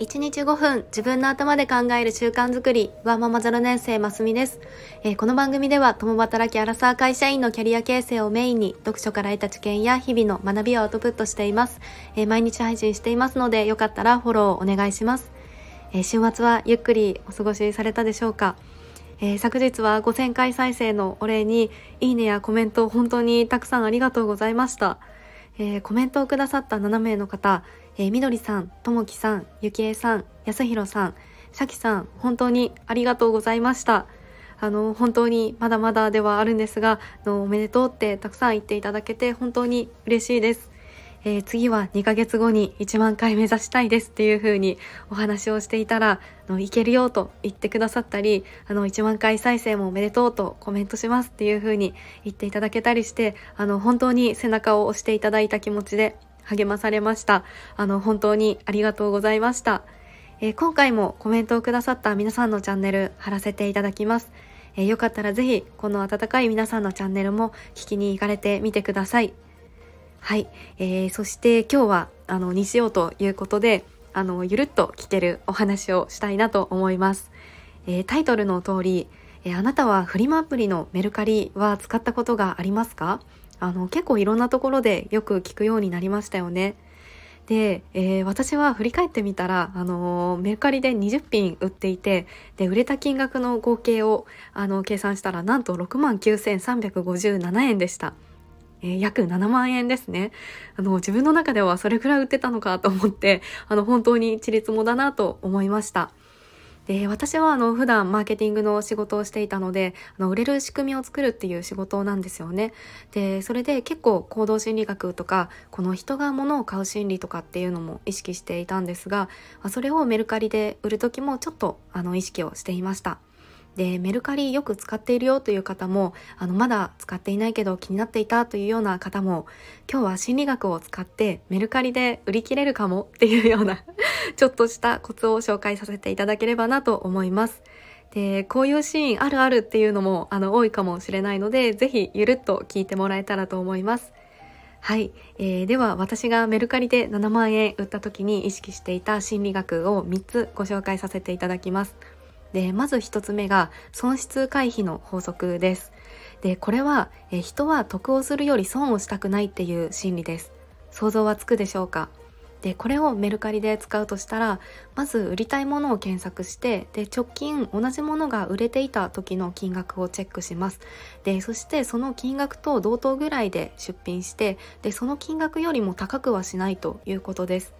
1日5分自分の頭で考える習慣づくりはママ0年生ますみです、えー、この番組では共働きアラサー会社員のキャリア形成をメインに読書から得た知見や日々の学びをアウトプットしています、えー、毎日配信していますのでよかったらフォローお願いします、えー、週末はゆっくりお過ごしされたでしょうか。えー、昨日は5000回再生のお礼にいいねやコメント本当にたくさんありがとうございました。えー、コメントをくださった7名の方、えー、みどりさん、ともきさん、ゆきえさん、やすひろさん、しゃきさん、本当にありがとうございました。あの、本当にまだまだではあるんですが、のおめでとうってたくさん言っていただけて本当に嬉しいです。えー、次は2ヶ月後に1万回目指したいですっていう風にお話をしていたら、のいけるよと言ってくださったり、あの1万回再生もおめでとうとコメントしますっていう風に言っていただけたりして、あの本当に背中を押していただいた気持ちで励まされました。あの本当にありがとうございました。えー、今回もコメントをくださった皆さんのチャンネル貼らせていただきます。えー、よかったらぜひこの温かい皆さんのチャンネルも聞きに行かれてみてください。はい、えー、そして今日はあの日曜ということであのゆるっと聞けるお話をしたいなと思います、えー、タイトルの通り、えー、あなたはフリマアプリのメルカリは使ったことがありますか？あの結構いろんなところでよく聞くようになりましたよねで、えー、私は振り返ってみたら、あのメルカリで20品売っていてで売れた金額の合計をあの計算したらなんと6万9357円でした。えー、約7万円ですね。あの、自分の中ではそれくらい売ってたのかと思って、あの、本当に一律もだなと思いました。で、私はあの、普段マーケティングの仕事をしていたので、あの、売れる仕組みを作るっていう仕事なんですよね。で、それで結構行動心理学とか、この人が物を買う心理とかっていうのも意識していたんですが、それをメルカリで売る時もちょっとあの、意識をしていました。でメルカリよく使っているよという方もあのまだ使っていないけど気になっていたというような方も今日は心理学を使ってメルカリで売り切れるかもっていうようなちょっとしたコツを紹介させていただければなと思います。でこういうシーンあるあるっていうのもあの多いかもしれないのでぜひゆるっと聞いてもらえたらと思います。はい、えー、では私がメルカリで7万円売った時に意識していた心理学を3つご紹介させていただきます。でまず1つ目が損失回避の法則ですでこれはえ人は得をするより損をしたくないっていう心理です想像はつくでしょうか？でこれをメルカリで使うとしたらまず売りたいものを検索してで直近同じものが売れていた時の金額をチェックします。でそしてその金額と同等ぐらいで出品してでその金額よりも高くはしないということです。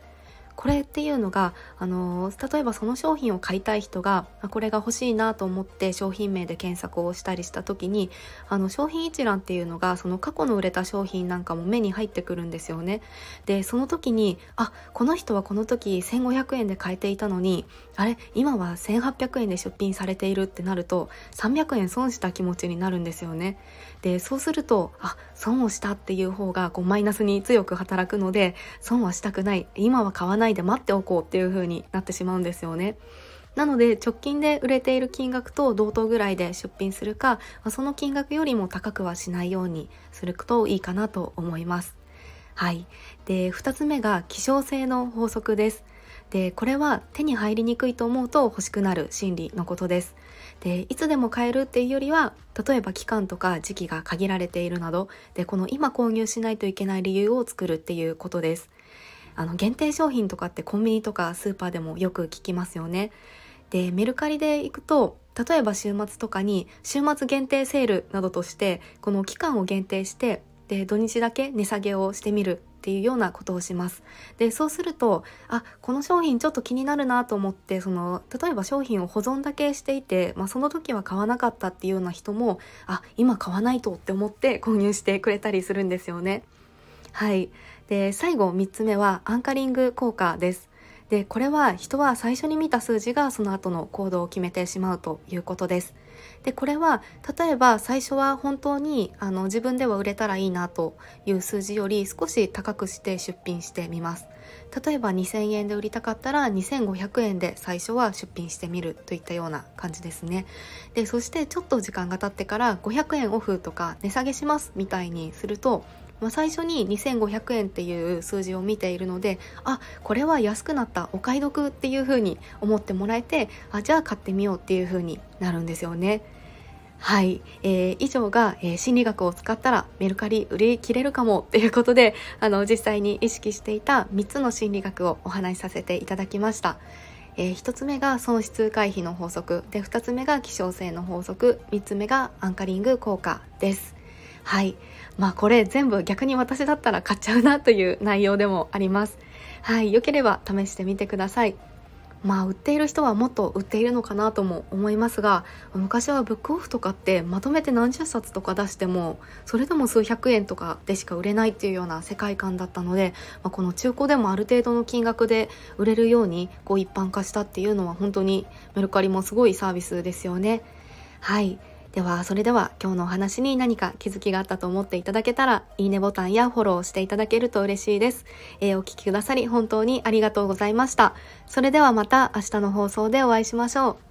これっていうのが、あの例えばその商品を買いたい人がこれが欲しいなと思って商品名で検索をしたりした時にあの商品一覧っていうのがその過去の売れた商品なんかも目に入ってくるんですよね。でその時にあこの人はこの時1500円で買えていたのにあれ今は1800円で出品されているってなると300円損した気持ちになるんですよね。でそうするとあ損をしたっていう方がこうマイナスに強く働くので損はしたくない今は買わないで待っておこうっていう風になってしまうんですよね。なので直近で売れている金額と同等ぐらいで出品するかその金額よりも高くはしないようにするといいかなと思います。はい。で、2つ目が希少性の法則です。で、これは手に入りにくいと思うと欲しくなる心理のことです。でいつでも買えるっていうよりは例えば期間とか時期が限られているなどでこの今購入しないといけない理由を作るっていうことですあの限定商品とかってコンビニとかスーパーでもよく聞きますよねでメルカリで行くと例えば週末とかに週末限定セールなどとしてこの期間を限定してで土日だけ値下げをしてみるっていうようなことをします。でそうするとあこの商品ちょっと気になるなと思ってその例えば商品を保存だけしていて、まあ、その時は買わなかったっていうような人もあ今買わないとって思って購入してくれたりするんですよね。はいで最後3つ目はアンカリング効果です。でこれは人は最初に見た数字がその後の行動を決めてしまうということです。でこれは例えば最初は本当にあの自分では売れたらいいなという数字より少し高くして出品してみます。例えば2000円で売りたかったら2500円で最初は出品してみるといったような感じですね。でそしてちょっと時間が経ってから500円オフとか値下げしますみたいにするとまあ、最初に2500円っていう数字を見ているのであこれは安くなったお買い得っていう風に思ってもらえてあじゃあ買ってみようっていう風になるんですよね。はい、えー、以上が、えー、心理学を使ったらメルカリ売り切れるかもっていうことであの実際に意識していた3つの心理学をお話しさせていただきました。えー、1つ目が損失回避の法則で2つ目が希少性の法則3つ目がアンカリング効果です。はいまあこれ全部逆に私だったら買っちゃうなという内容でもあります。はい、良ければ試してみてください。まあ売っている人はもっと売っているのかなとも思いますが昔はブックオフとかってまとめて何十冊とか出してもそれでも数百円とかでしか売れないっていうような世界観だったので、まあ、この中古でもある程度の金額で売れるようにこう一般化したっていうのは本当にメルカリもすごいサービスですよね。はいでは、それでは今日のお話に何か気づきがあったと思っていただけたら、いいねボタンやフォローしていただけると嬉しいです。えー、お聴きくださり本当にありがとうございました。それではまた明日の放送でお会いしましょう。